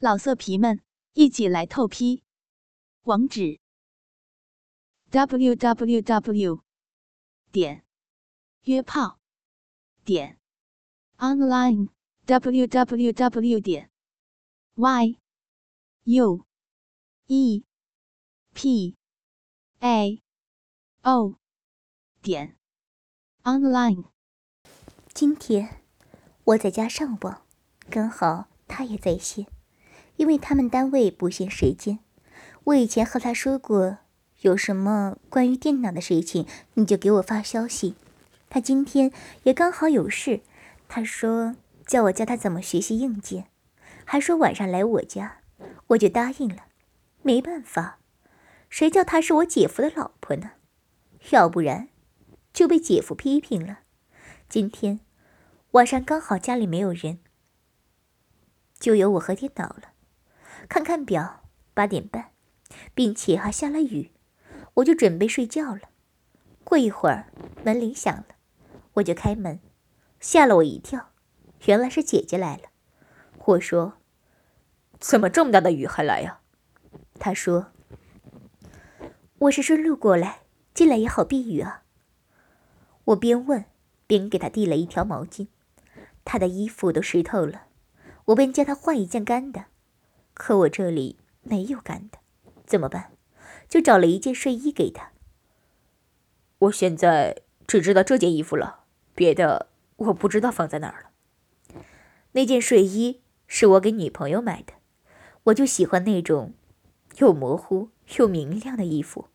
老色皮们，一起来透批！网址：w w w 点约炮点 online w w w 点 y u e p a o 点 online。今天我在家上网，刚好他也在线。因为他们单位不限时间，我以前和他说过，有什么关于电脑的事情，你就给我发消息。他今天也刚好有事，他说叫我教他怎么学习硬件，还说晚上来我家，我就答应了。没办法，谁叫他是我姐夫的老婆呢？要不然就被姐夫批评了。今天晚上刚好家里没有人，就由我和电脑了。看看表，八点半，并且还下了雨，我就准备睡觉了。过一会儿，门铃响了，我就开门，吓了我一跳，原来是姐姐来了。我说：“怎么这么大的雨还来呀？”她说：“我是顺路过来，进来也好避雨啊。”我边问边给她递了一条毛巾，她的衣服都湿透了，我便叫她换一件干的。可我这里没有干的，怎么办？就找了一件睡衣给他。我现在只知道这件衣服了，别的我不知道放在哪儿了。那件睡衣是我给女朋友买的，我就喜欢那种又模糊又明亮的衣服。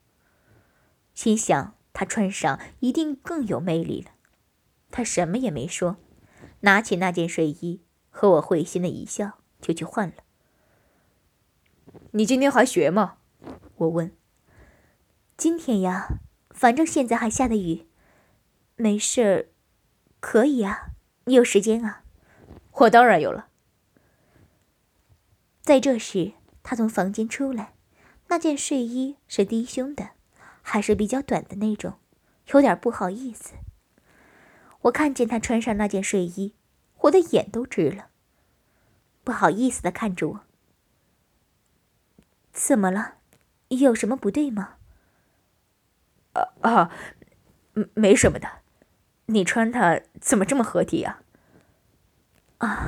心想她穿上一定更有魅力了。她什么也没说，拿起那件睡衣，和我会心的一笑，就去换了。你今天还学吗？我问。今天呀，反正现在还下的雨，没事儿，可以啊。你有时间啊？我当然有了。在这时，他从房间出来，那件睡衣是低胸的，还是比较短的那种，有点不好意思。我看见他穿上那件睡衣，我的眼都直了，不好意思的看着我。怎么了？有什么不对吗？啊啊，没什么的。你穿它怎么这么合体呀？啊，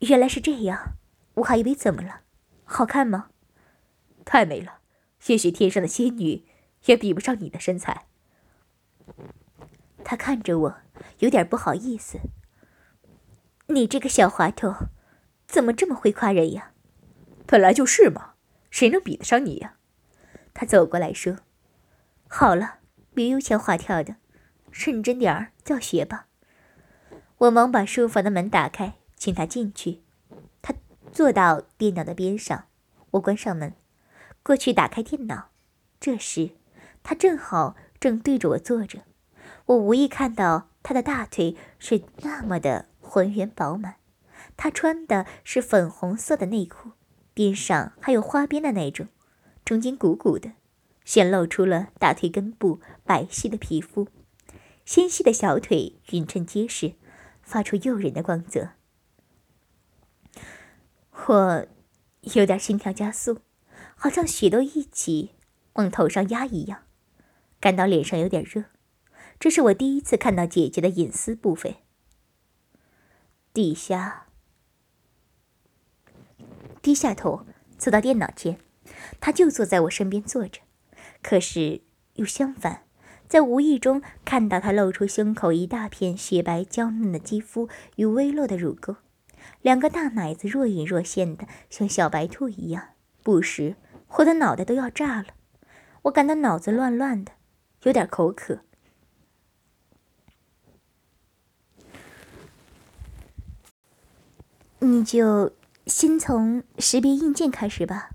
原来是这样，我还以为怎么了？好看吗？太美了，也许天上的仙女也比不上你的身材。他看着我，有点不好意思。你这个小滑头，怎么这么会夸人呀？本来就是嘛。谁能比得上你呀？他走过来说：“好了，别油腔滑调的，认真点儿教学吧。”我忙把书房的门打开，请他进去。他坐到电脑的边上，我关上门，过去打开电脑。这时，他正好正对着我坐着。我无意看到他的大腿是那么的浑圆饱满，他穿的是粉红色的内裤。边上还有花边的那种，中间鼓鼓的，显露出了大腿根部白皙的皮肤，纤细的小腿匀称结实，发出诱人的光泽。我有点心跳加速，好像血都一起往头上压一样，感到脸上有点热。这是我第一次看到姐姐的隐私部分。底下。低下头，走到电脑前，他就坐在我身边坐着。可是又相反，在无意中看到他露出胸口一大片雪白娇嫩的肌肤与微落的乳沟，两个大奶子若隐若现的，像小白兔一样。不时，我的脑袋都要炸了，我感到脑子乱乱的，有点口渴。你就。先从识别硬件开始吧，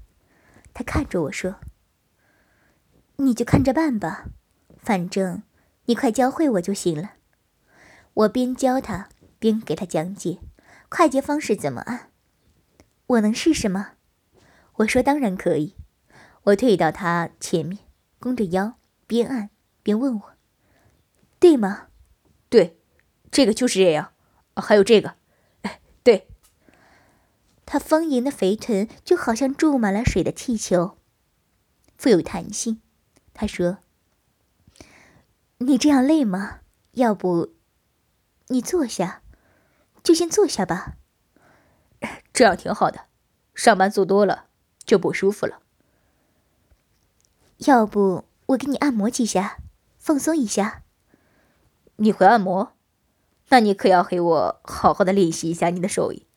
他看着我说：“你就看着办吧，反正你快教会我就行了。”我边教他边给他讲解快捷方式怎么按。我能试试吗？我说当然可以。我退到他前面，弓着腰，边按边问我：“对吗？”“对，这个就是这样。还有这个。”她丰盈的肥臀就好像注满了水的气球，富有弹性。他说：“你这样累吗？要不你坐下，就先坐下吧。这样挺好的，上班做多了就不舒服了。要不我给你按摩几下，放松一下。你会按摩？那你可要陪我好好的练习一下你的手艺。”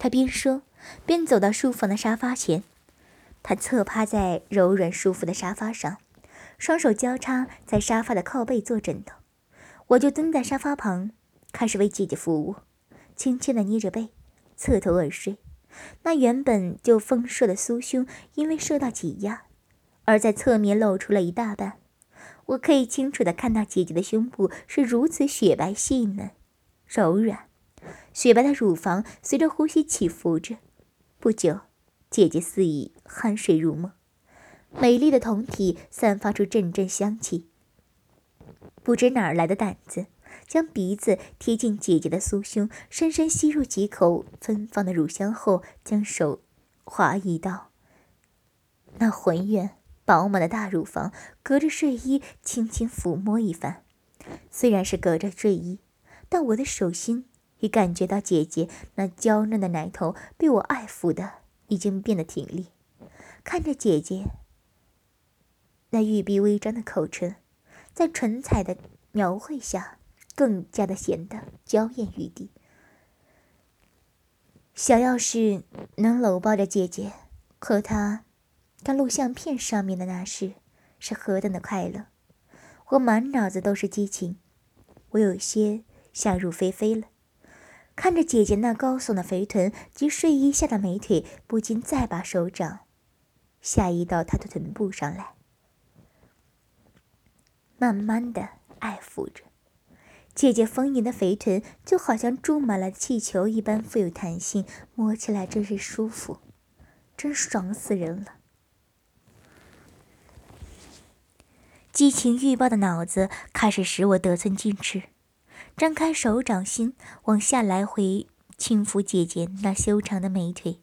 他边说边走到书房的沙发前。他侧趴在柔软舒服的沙发上，双手交叉在沙发的靠背做枕头。我就蹲在沙发旁，开始为姐姐服务，轻轻地捏着背，侧头而睡。那原本就丰硕的酥胸，因为受到挤压，而在侧面露出了一大半。我可以清楚地看到姐姐的胸部是如此雪白细嫩、柔软，雪白的乳房随着呼吸起伏着。不久。姐姐似已酣睡入梦，美丽的酮体散发出阵阵香气。不知哪儿来的胆子，将鼻子贴近姐姐的酥胸，深深吸入几口芬芳的乳香后，将手滑移到那浑圆饱满的大乳房，隔着睡衣轻轻抚摸一番。虽然是隔着睡衣，但我的手心已感觉到姐姐那娇嫩的奶头被我爱抚的。已经变得挺立，看着姐姐那玉臂微张的口唇，在唇彩的描绘下，更加的显得娇艳欲滴。想要是能搂抱着姐姐，和她看录像片上面的那事，是何等的快乐！我满脑子都是激情，我有些想入非非了。看着姐姐那高耸的肥臀及睡衣下的美腿，不禁再把手掌下移到她的臀部上来，慢慢的爱抚着。姐姐丰盈的肥臀就好像注满了气球一般富有弹性，摸起来真是舒服，真爽死人了。激情欲爆的脑子开始使我得寸进尺。张开手掌心，往下来回轻抚姐姐那修长的美腿。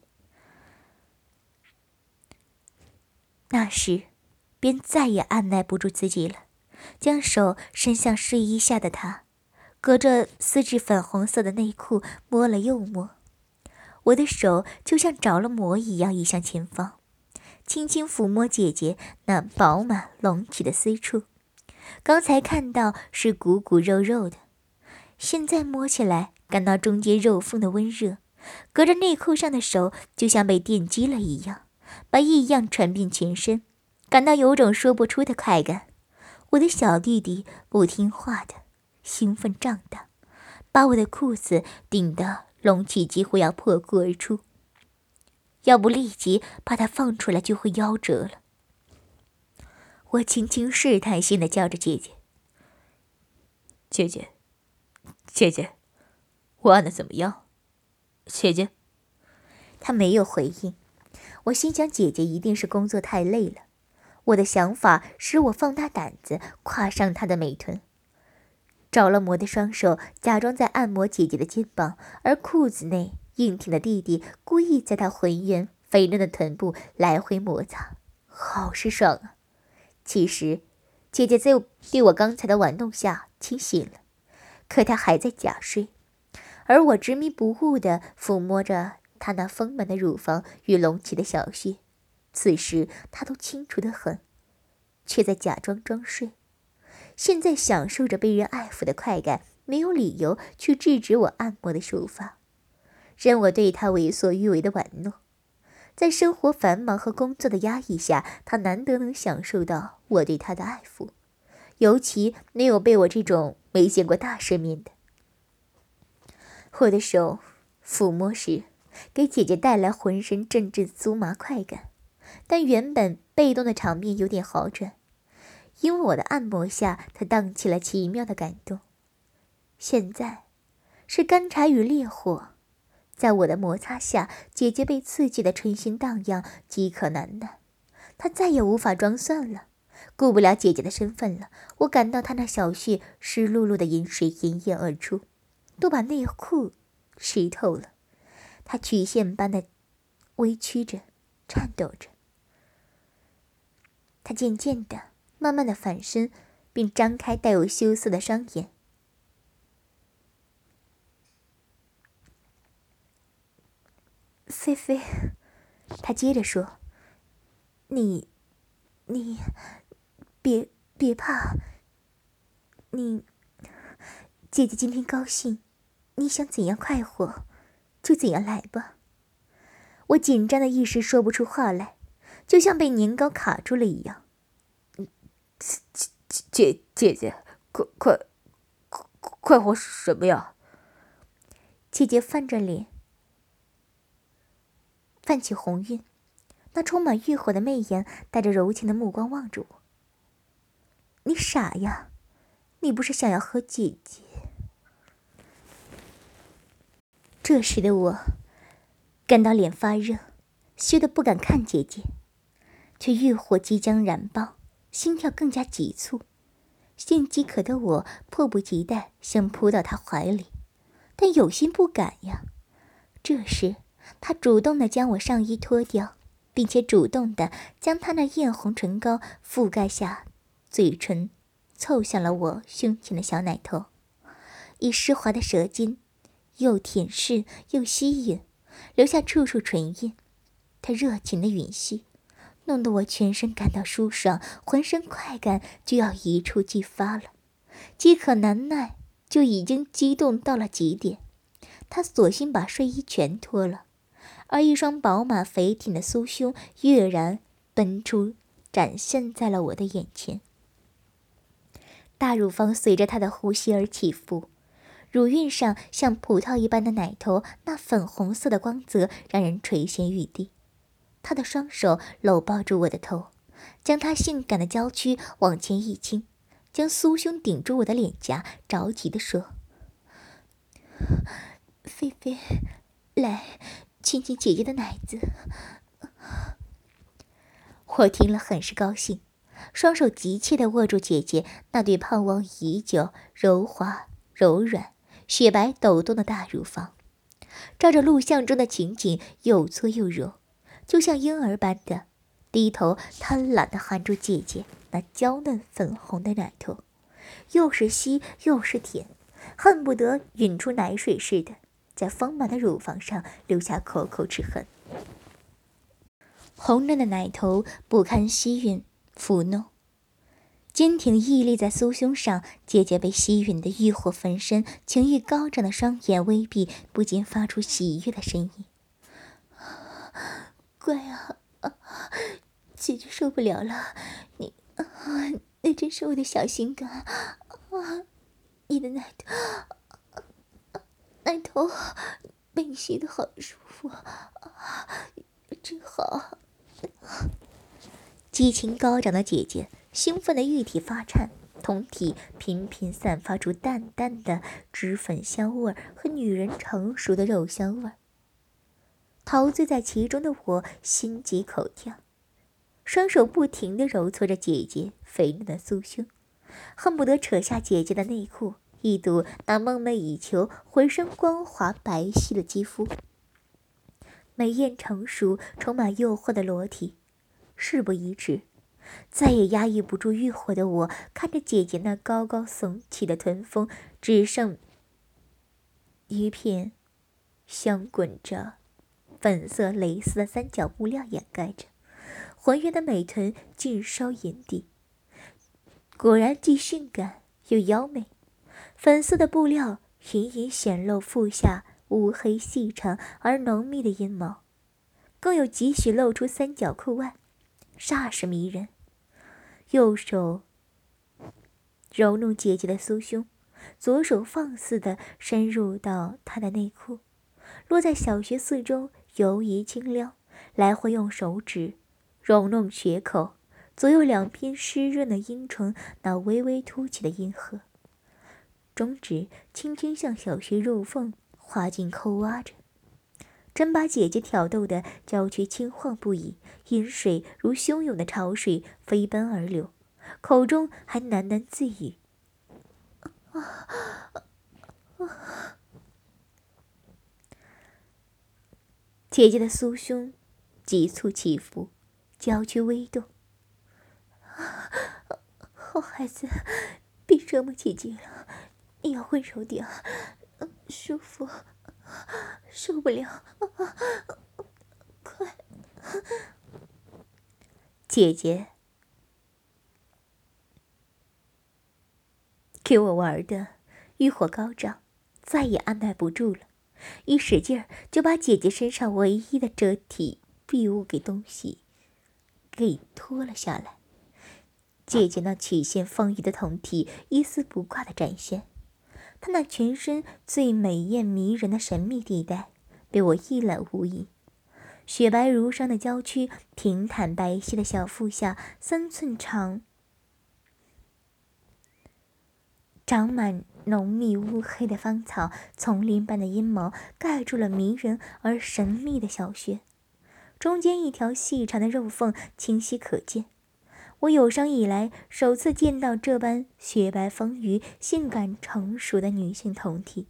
那时，便再也按耐不住自己了，将手伸向睡衣下的她，隔着丝质粉红色的内裤摸了又摸。我的手就像着了魔一样移向前方，轻轻抚摸姐姐那饱满隆起的私处。刚才看到是鼓鼓肉肉的。现在摸起来，感到中间肉缝的温热，隔着内裤上的手就像被电击了一样，把异样传遍全身，感到有种说不出的快感。我的小弟弟不听话的，兴奋胀大，把我的裤子顶得隆起，几乎要破裤而出。要不立即把它放出来，就会夭折了。我轻轻试探性的叫着姐姐：“姐姐。”姐姐，我按的怎么样？姐姐，她没有回应。我心想，姐姐一定是工作太累了。我的想法使我放大胆子，跨上她的美臀，着了魔的双手假装在按摩姐姐的肩膀，而裤子内硬挺的弟弟故意在她浑圆肥嫩的臀部来回摩擦，好是爽啊！其实，姐姐在对我刚才的玩弄下清醒了。可他还在假睡，而我执迷不悟地抚摸着他那丰满的乳房与隆起的小穴，此时他都清楚得很，却在假装装睡。现在享受着被人爱抚的快感，没有理由去制止我按摩的手法，任我对他为所欲为的玩弄。在生活繁忙和工作的压抑下，他难得能享受到我对他的爱抚。尤其没有被我这种没见过大世面的。我的手抚摸时，给姐姐带来浑身阵阵酥麻快感，但原本被动的场面有点好转，因为我的按摩下，她荡起了奇妙的感动。现在，是干柴与烈火，在我的摩擦下，姐姐被刺激的春心荡漾，饥渴难耐，她再也无法装蒜了。顾不了姐姐的身份了，我感到她那小穴湿漉漉的饮水炎炎而出，都把内裤湿透了。她曲线般的微曲着，颤抖着。她渐渐的、慢慢的反身，并张开带有羞涩的双眼。菲菲，他接着说：“你，你，别别怕。你，姐姐今天高兴，你想怎样快活，就怎样来吧。”我紧张的一时说不出话来，就像被年糕卡住了一样。姐姐姐姐，快快快快活什么呀？姐姐泛着脸。泛起红晕，那充满欲火的媚眼带着柔情的目光望着我。你傻呀，你不是想要和姐姐？这时的我感到脸发热，羞得不敢看姐姐，却欲火即将燃爆，心跳更加急促。性饥渴的我迫不及待想扑到她怀里，但有心不敢呀。这时。他主动的将我上衣脱掉，并且主动的将他那艳红唇膏覆盖下嘴唇，凑向了我胸前的小奶头，以湿滑的舌尖，又舔舐又吸引，留下处处唇印。他热情的吮吸，弄得我全身感到舒爽，浑身快感就要一触即发了，饥渴难耐就已经激动到了极点。他索性把睡衣全脱了。而一双饱满肥挺的酥胸跃然奔出，展现在了我的眼前。大乳房随着他的呼吸而起伏，乳晕上像葡萄一般的奶头，那粉红色的光泽让人垂涎欲滴。他的双手搂抱住我的头，将他性感的娇躯往前一倾，将酥胸顶住我的脸颊，着急地说：“菲菲，来。”亲亲姐姐的奶子，我听了很是高兴，双手急切地握住姐姐那对盼望已久、柔滑柔软、雪白抖动的大乳房，照着录像中的情景，又粗又揉，就像婴儿般的低头贪婪地含住姐姐那娇嫩粉红的奶头，又是吸又是舔，恨不得吮出奶水似的。在丰满的乳房上留下口口之痕，红嫩的奶头不堪吸吮抚弄，坚挺屹立在酥胸上。姐姐被吸吮的欲火焚身，情欲高涨的双眼微闭，不禁发出喜悦的声音：“乖啊，姐姐受不了了，你，那真是我的小心肝啊，你的奶头。”奶头被你吸的好舒服，真好！激情高涨的姐姐，兴奋的玉体发颤，酮体频频散发出淡淡的脂粉香味和女人成熟的肉香味。陶醉在其中的我心急口跳，双手不停的揉搓着姐姐肥嫩的酥胸，恨不得扯下姐姐的内裤。一睹那梦寐以求、浑身光滑白皙的肌肤，美艳成熟、充满诱惑的裸体，事不宜迟，再也压抑不住欲火的我，看着姐姐那高高耸起的臀峰，只剩一片香滚着粉色蕾丝的三角布料掩盖着，浑圆的美臀尽收眼底，果然既性感又妖媚。粉色的布料隐隐显露腹下乌黑细长而浓密的阴毛，更有几许露出三角裤外，煞是迷人。右手揉弄姐姐的酥胸，左手放肆地深入到她的内裤，落在小穴四周游移轻撩，来回用手指揉弄穴口，左右两边湿润的阴唇那微微凸起的阴核。中指轻轻向小穴肉缝滑进抠挖着，真把姐姐挑逗的娇躯轻晃不已，饮水如汹涌的潮水飞奔而流，口中还喃喃自语：“姐姐的酥胸急促起伏，娇躯微动。好孩子，别折磨姐姐了，你要温柔点，舒服，受不了，快！姐姐给我玩的欲火高涨，再也按耐不住了。一使劲，就把姐姐身上唯一的遮体蔽物给东西给脱了下来。姐姐那曲线丰腴的胴体一丝不挂的展现，她那全身最美艳迷人的神秘地带被我一览无遗。雪白如霜的娇躯，平坦白皙的小腹下，三寸长。长满浓密乌黑的芳草，丛林般的阴毛盖住了迷人而神秘的小穴，中间一条细长的肉缝清晰可见。我有生以来首次见到这般雪白丰腴、性感成熟的女性酮体，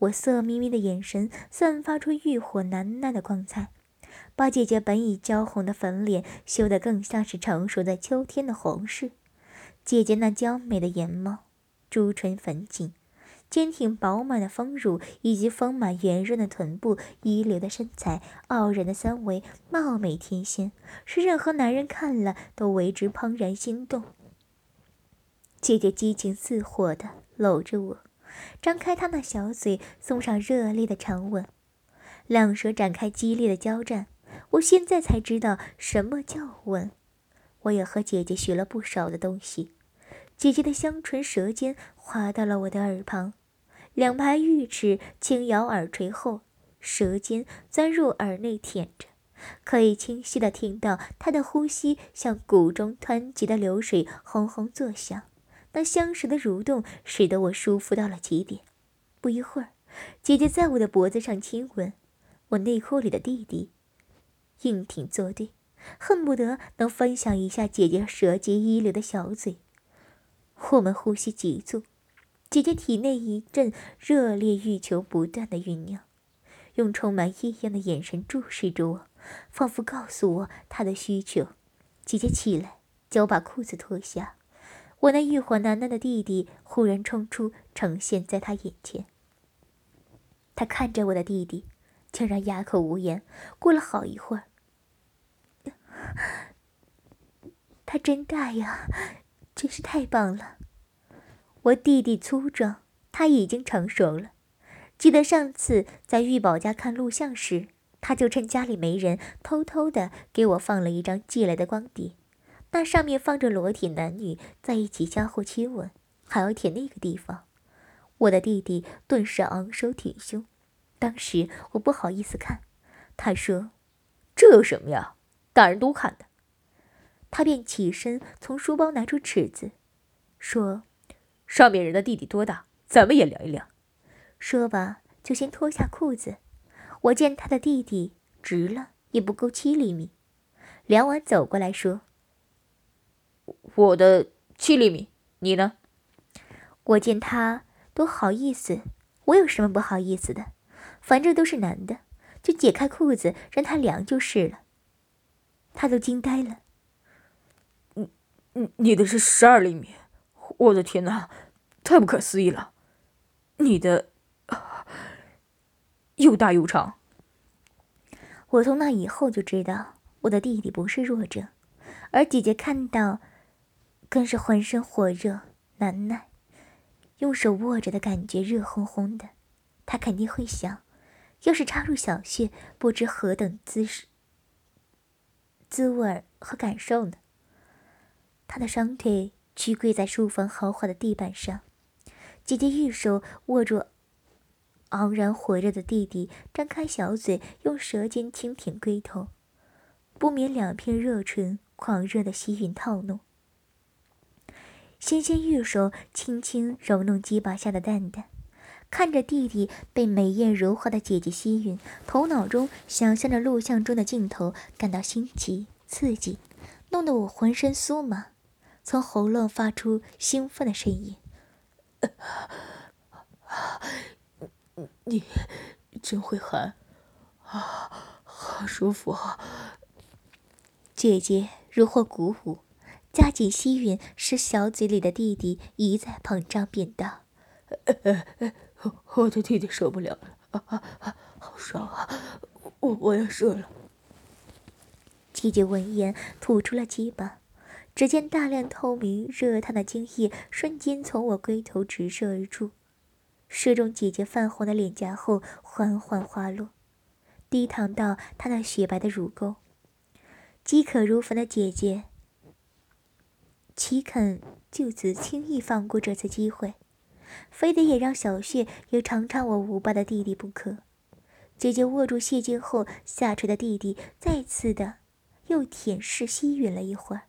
我色眯眯的眼神散发出欲火难耐的光彩，把姐姐本已娇红的粉脸修得更像是成熟在秋天的红柿。姐姐那娇美的眼眸。朱唇粉颈，坚挺饱满的丰乳，以及丰满圆润的臀部，一流的身材，傲人的三围，貌美天仙，是任何男人看了都为之怦然心动。姐姐激情似火的搂着我，张开她那小嘴，送上热烈的长吻，两舌展开激烈的交战。我现在才知道什么叫吻。我也和姐姐学了不少的东西。姐姐的香唇舌尖滑到了我的耳旁，两排玉齿轻咬耳垂后，舌尖钻入耳内舔着，可以清晰的听到他的呼吸像谷中湍急的流水轰轰作响。那香舌的蠕动使得我舒服到了极点。不一会儿，姐姐在我的脖子上亲吻，我内裤里的弟弟硬挺作对，恨不得能分享一下姐姐舌尖一流的小嘴。我们呼吸急促，姐姐体内一阵热烈欲求不断的酝酿，用充满异样的眼神注视着我，仿佛告诉我她的需求。姐姐起来，叫我把裤子脱下。我那欲火难耐的弟弟忽然冲出，呈现在他眼前。他看着我的弟弟，竟然哑口无言。过了好一会儿，他真大呀！真是太棒了！我弟弟粗壮，他已经成熟了。记得上次在玉宝家看录像时，他就趁家里没人，偷偷的给我放了一张寄来的光碟，那上面放着裸体男女在一起相互亲吻，还要舔那个地方。我的弟弟顿时昂首挺胸。当时我不好意思看，他说：“这有什么呀？大人都看的。”他便起身，从书包拿出尺子，说：“上面人的弟弟多大？咱们也量一量。”说吧，就先脱下裤子。我见他的弟弟直了，也不够七厘米。量完走过来说：“我的七厘米，你呢？”我见他都好意思，我有什么不好意思的？反正都是男的，就解开裤子让他量就是了。他都惊呆了。你你的是十二厘米，我的天哪，太不可思议了！你的又大又长。我从那以后就知道我的弟弟不是弱者，而姐姐看到，更是浑身火热难耐，用手握着的感觉热烘烘的，她肯定会想，要是插入小穴，不知何等姿势、滋味和感受呢？他的双腿屈跪在书房豪华的地板上，姐姐玉手握住昂然火热的弟弟，张开小嘴，用舌尖轻舔龟头，不免两片热唇狂热的吸吮套弄。纤纤玉手轻轻揉弄鸡巴下的蛋蛋，看着弟弟被美艳如花的姐姐吸吮，头脑中想象着录像中的镜头，感到新奇刺激，弄得我浑身酥麻。从喉咙发出兴奋的声音：“你真会喊，啊，好舒服。姐姐如获鼓舞，加紧吸吮，使小嘴里的弟弟一再膨胀变大。我的弟弟受不了了，啊啊，好爽啊！我我要射了。姐姐闻言吐出了鸡巴，只见大量透明热烫的精液瞬间从我龟头直射而出，射中姐姐泛红的脸颊后缓缓滑落，低淌到她那雪白的乳沟。饥渴如焚的姐姐岂肯就此轻易放过这次机会？非得也让小谢也尝尝我无霸的弟弟不可。姐姐握住谢剑后下垂的弟弟，再次的又舔舐吸吮了一会儿，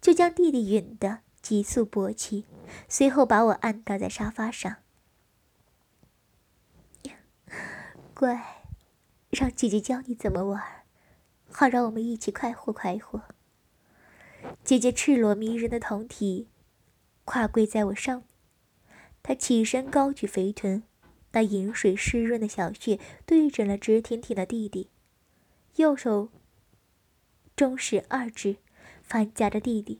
就将弟弟吮得急速勃起，随后把我按倒在沙发上。乖，让姐姐教你怎么玩，好让我们一起快活快活。姐姐赤裸迷人的胴体，跨跪在我上。她起身，高举肥臀，那饮水湿润的小穴对准了直挺挺的弟弟，右手中食二指反夹着弟弟，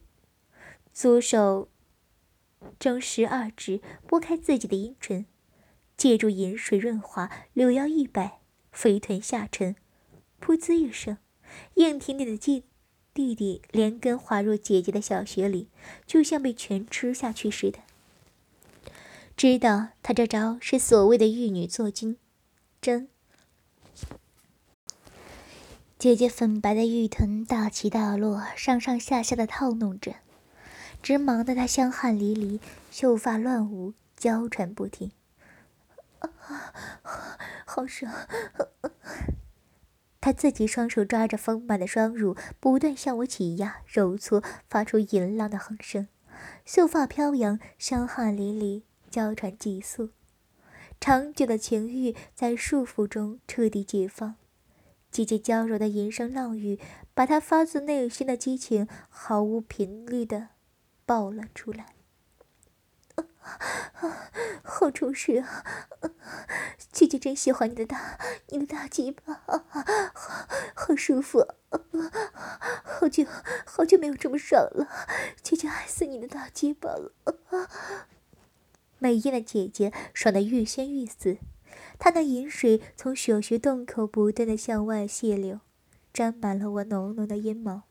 左手中食二指拨开自己的阴唇，借助饮水润滑，柳腰一摆，肥臀下沉，噗呲一声，硬挺挺的弟弟弟连根滑入姐姐的小穴里，就像被全吃下去似的。知道他这招是所谓的玉女坐金针。姐姐粉白的玉臀大起大落，上上下下的套弄着，直忙得她香汗淋漓，秀发乱舞，娇喘不停。啊好爽！她自己双手抓着丰满的双乳，不断向我挤压、揉搓，发出淫浪的哼声，秀发飘扬，香汗淋漓。娇喘急速，长久的情欲在束缚中彻底解放。姐姐娇柔的吟声浪语，把她发自内心的激情毫无频率的爆了出来。好充实啊！姐姐真喜欢你的大，你的大鸡巴，好，好舒服啊。好久，好久没有这么爽了，姐姐爱死你的大鸡巴了。美艳的姐姐爽得欲仙欲死，他那饮水从小穴洞口不断的向外泄流，沾满了我浓浓的阴毛，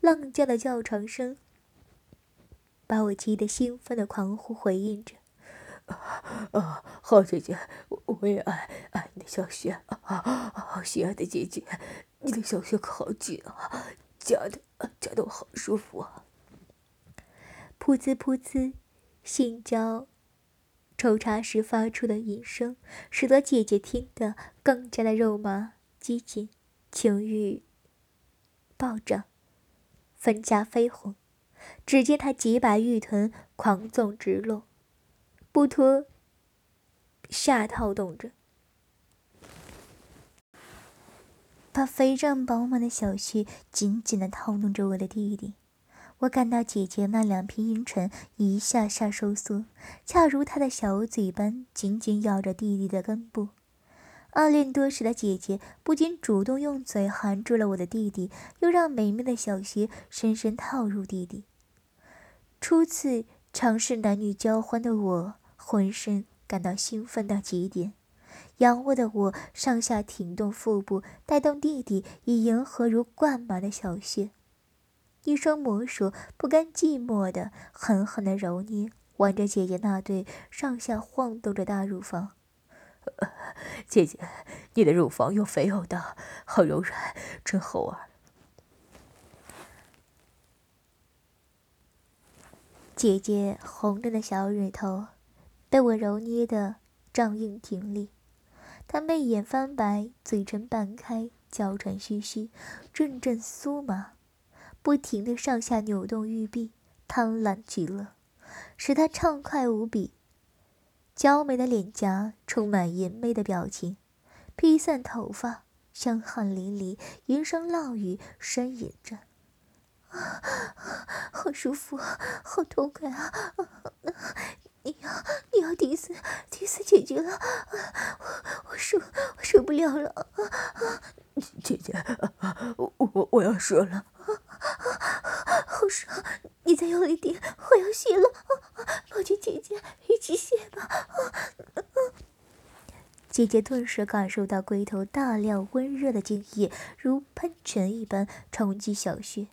浪叫的叫床声把我激得兴奋的狂呼回应着。啊啊，好姐姐，我也爱爱你的小穴啊啊！心爱的姐姐，你的小穴可好紧啊，夹的夹的我好舒服啊！噗呲噗呲，性交。抽插时发出的音声，使得姐姐听得更加的肉麻、激进，情欲暴涨，粉颊绯红。只见她洁白玉臀狂纵直落，不脱下套动着，把肥胀饱满的小穴紧紧的套弄着我的弟弟。我感到姐姐那两片阴唇一下下收缩，恰如她的小嘴般紧紧咬着弟弟的根部。暗恋多时的姐姐不仅主动用嘴含住了我的弟弟，又让美妙的小穴深深套入弟弟。初次尝试男女交欢的我，浑身感到兴奋到极点。仰卧的我上下挺动腹部，带动弟弟以迎合如灌满的小穴。一双魔手不甘寂寞的狠狠的揉捏，玩着姐姐那对上下晃动着大乳房。姐姐，你的乳房又肥又大，好柔软，真好玩。姐姐红着的小乳头被我揉捏的胀硬挺立，她媚眼翻白，嘴唇半开，娇喘吁吁，阵阵酥麻。不停地上下扭动玉臂，贪婪极了，使他畅快无比。娇美的脸颊充满淫媚的表情，披散头发，香汗淋漓，云声浪语，呻吟着：“啊好舒服，好痛快啊！你要你要踢死踢死姐姐了，我我受我受不了了，姐姐，我我我要说了，好爽！你再用力点，我要泄了，抱紧姐姐一起泄吧。姐姐顿时感受到龟头大量温热的精液如喷泉一般冲击小穴，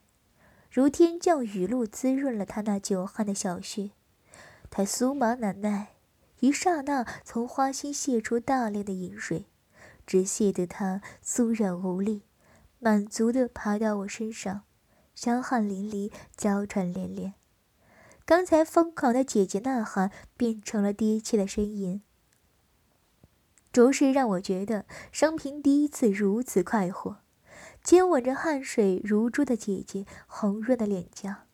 如天降雨露滋润了她那久旱的小穴。她酥麻难耐，一刹那从花心泄出大量的饮水，只泄得她酥软无力，满足的爬到我身上，香汗淋漓，娇喘连连。刚才疯狂的姐姐呐喊变成了低切的呻吟。着实让我觉得生平第一次如此快活，亲吻着汗水如珠的姐姐红润的脸颊，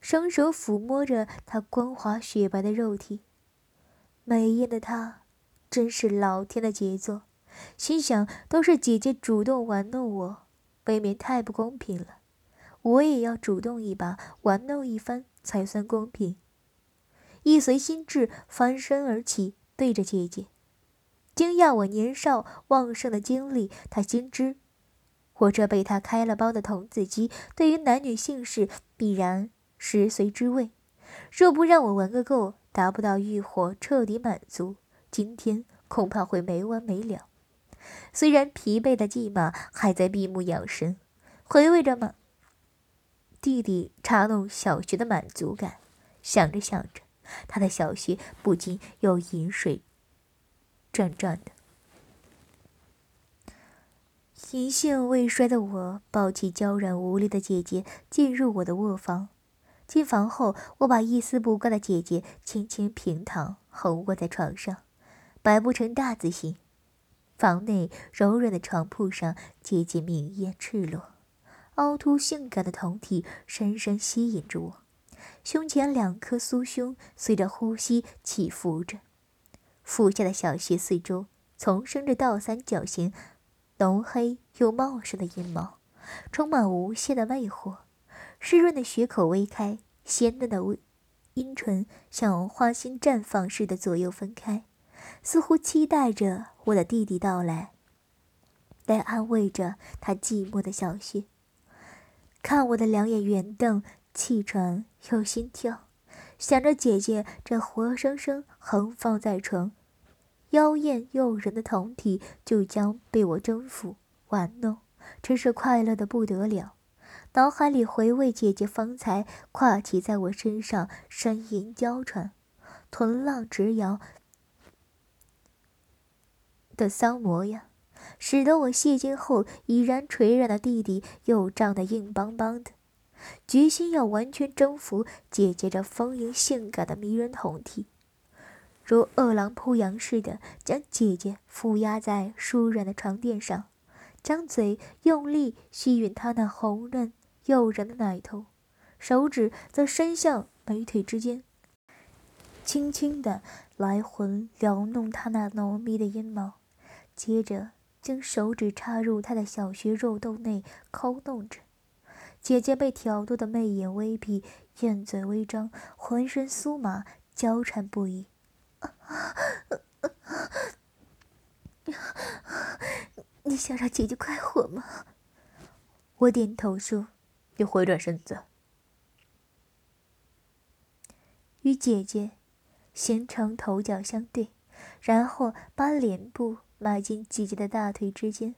双手抚摸着她光滑雪白的肉体，美艳的她，真是老天的杰作。心想，都是姐姐主动玩弄我，未免太不公平了。我也要主动一把，玩弄一番才算公平。一随心智，翻身而起，对着姐姐。惊讶我年少旺盛的精力，他心知我这被他开了包的童子鸡，对于男女性事必然食髓知味。若不让我玩个够，达不到欲火彻底满足，今天恐怕会没完没了。虽然疲惫的骑马还在闭目养神，回味着马弟弟插弄小穴的满足感，想着想着，他的小穴不禁又饮水。转转的，银杏未衰的我抱起娇软无力的姐姐，进入我的卧房。进房后，我把一丝不挂的姐姐轻轻平躺，横卧在床上，摆不成大字形。房内柔软的床铺上，姐姐明艳赤裸，凹凸性感的酮体深深吸引着我，胸前两颗酥胸随着呼吸起伏着。腹下的小穴四周丛生着倒三角形、浓黑又茂盛的阴毛，充满无限的魅惑。湿润的血口微开，鲜嫩的阴唇像花心绽放似的左右分开，似乎期待着我的弟弟到来，来安慰着他寂寞的小穴。看我的两眼圆瞪，气喘又心跳。想着姐姐这活生生横放在床，妖艳诱人的胴体就将被我征服玩弄，真是快乐的不得了。脑海里回味姐姐方才跨骑在我身上呻吟娇喘、臀浪直摇的骚模样，使得我泄精后已然垂软的弟弟又胀得硬邦邦的。决心要完全征服姐姐这丰盈性感的迷人胴体，如饿狼扑羊似的将姐姐负压在舒软的床垫上，将嘴用力吸吮她那红润诱人的奶头，手指则伸向美腿之间，轻轻的来回撩弄她那浓密的阴毛，接着将手指插入她的小穴肉洞内抠弄着。姐姐被挑逗的媚眼微闭，燕嘴微张，浑身酥麻，娇喘不已。你想让姐姐快活吗？我点头说：“你回转身子，与姐姐形成头脚相对，然后把脸部埋进姐姐的大腿之间。”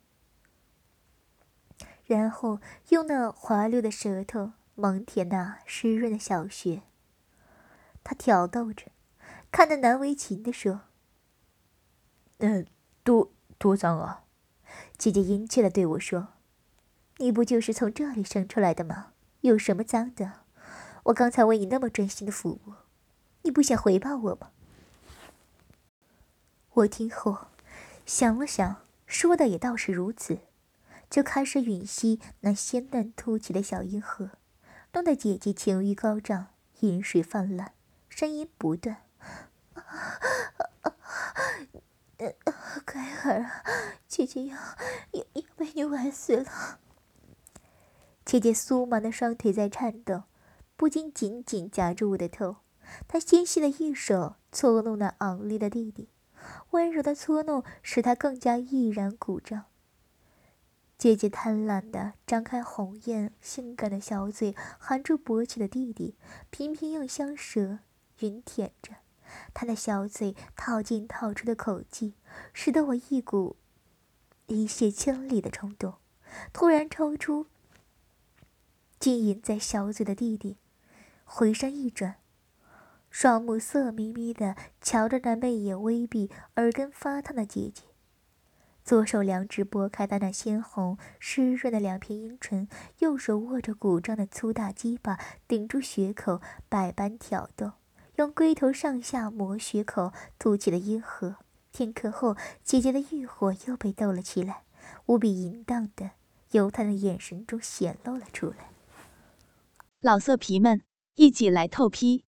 然后用那滑溜的舌头猛舔那湿润的小穴。他挑逗着，看得难为情的说：“嗯，多多脏啊！”姐姐殷切的对我说：“你不就是从这里生出来的吗？有什么脏的？我刚才为你那么专心的服务，你不想回报我吗？”我听后想了想，说的也倒是如此。就开始吮吸那鲜嫩凸起的小阴核，弄得姐姐情欲高涨，饮水泛滥，声音不断：“乖儿啊，姐姐要要要被你玩死了。”姐姐酥麻的双腿在颤抖，不禁紧紧夹住我的头，她纤细的一手搓弄那昂立的弟弟。温柔的搓弄使他更加毅然鼓胀。姐姐贪婪地张开红艳、性感的小嘴，含住勃起的弟弟，频频用香舌吮舔着。她的小嘴套进套出的口技，使得我一股一泻千里的冲动。突然抽出，浸淫在小嘴的弟弟，回身一转。双目色眯眯的瞧着那媚眼微闭、耳根发烫的姐姐，左手两指拨开她那鲜红湿润的两片阴唇，右手握着鼓胀的粗大鸡巴，顶住血口，百般挑逗，用龟头上下磨血口凸起的阴核。片刻后，姐姐的欲火又被逗了起来，无比淫荡的由她的眼神中显露了出来。老色皮们，一起来透批！